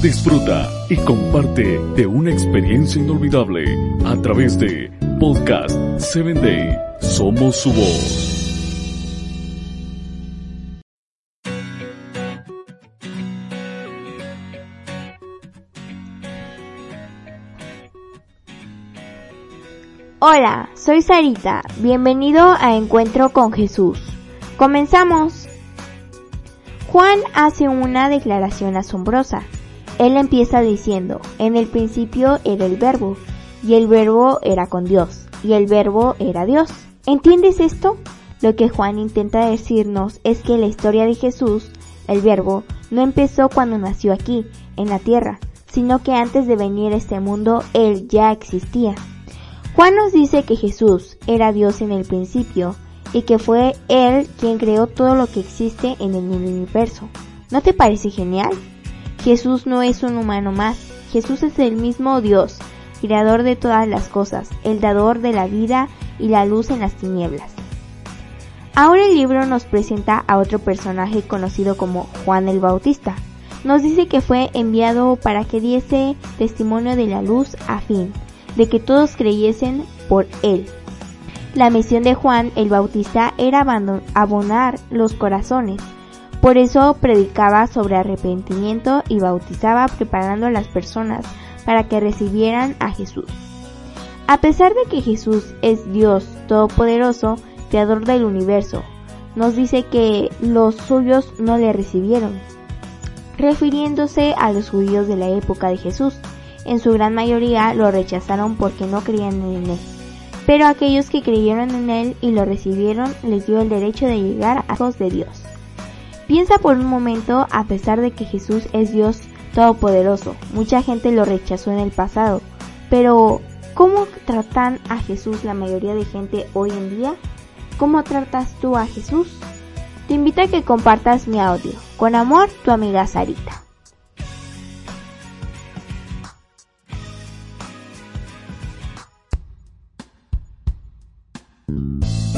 Disfruta y comparte de una experiencia inolvidable a través de Podcast 7 Day. Somos su voz. Hola, soy Sarita. Bienvenido a Encuentro con Jesús. Comenzamos. Juan hace una declaración asombrosa. Él empieza diciendo, en el principio era el verbo, y el verbo era con Dios, y el verbo era Dios. ¿Entiendes esto? Lo que Juan intenta decirnos es que la historia de Jesús, el verbo, no empezó cuando nació aquí, en la tierra, sino que antes de venir a este mundo, Él ya existía. Juan nos dice que Jesús era Dios en el principio y que fue Él quien creó todo lo que existe en el universo. ¿No te parece genial? Jesús no es un humano más, Jesús es el mismo Dios, creador de todas las cosas, el dador de la vida y la luz en las tinieblas. Ahora el libro nos presenta a otro personaje conocido como Juan el Bautista. Nos dice que fue enviado para que diese testimonio de la luz a fin de que todos creyesen por él. La misión de Juan el Bautista era abonar los corazones. Por eso predicaba sobre arrepentimiento y bautizaba preparando a las personas para que recibieran a Jesús. A pesar de que Jesús es Dios Todopoderoso, Creador del universo, nos dice que los suyos no le recibieron, refiriéndose a los judíos de la época de Jesús en su gran mayoría lo rechazaron porque no creían en él. Pero aquellos que creyeron en él y lo recibieron les dio el derecho de llegar a hijos de Dios. Piensa por un momento, a pesar de que Jesús es Dios Todopoderoso, mucha gente lo rechazó en el pasado, pero ¿cómo tratan a Jesús la mayoría de gente hoy en día? ¿Cómo tratas tú a Jesús? Te invito a que compartas mi audio. Con amor, tu amiga Sarita.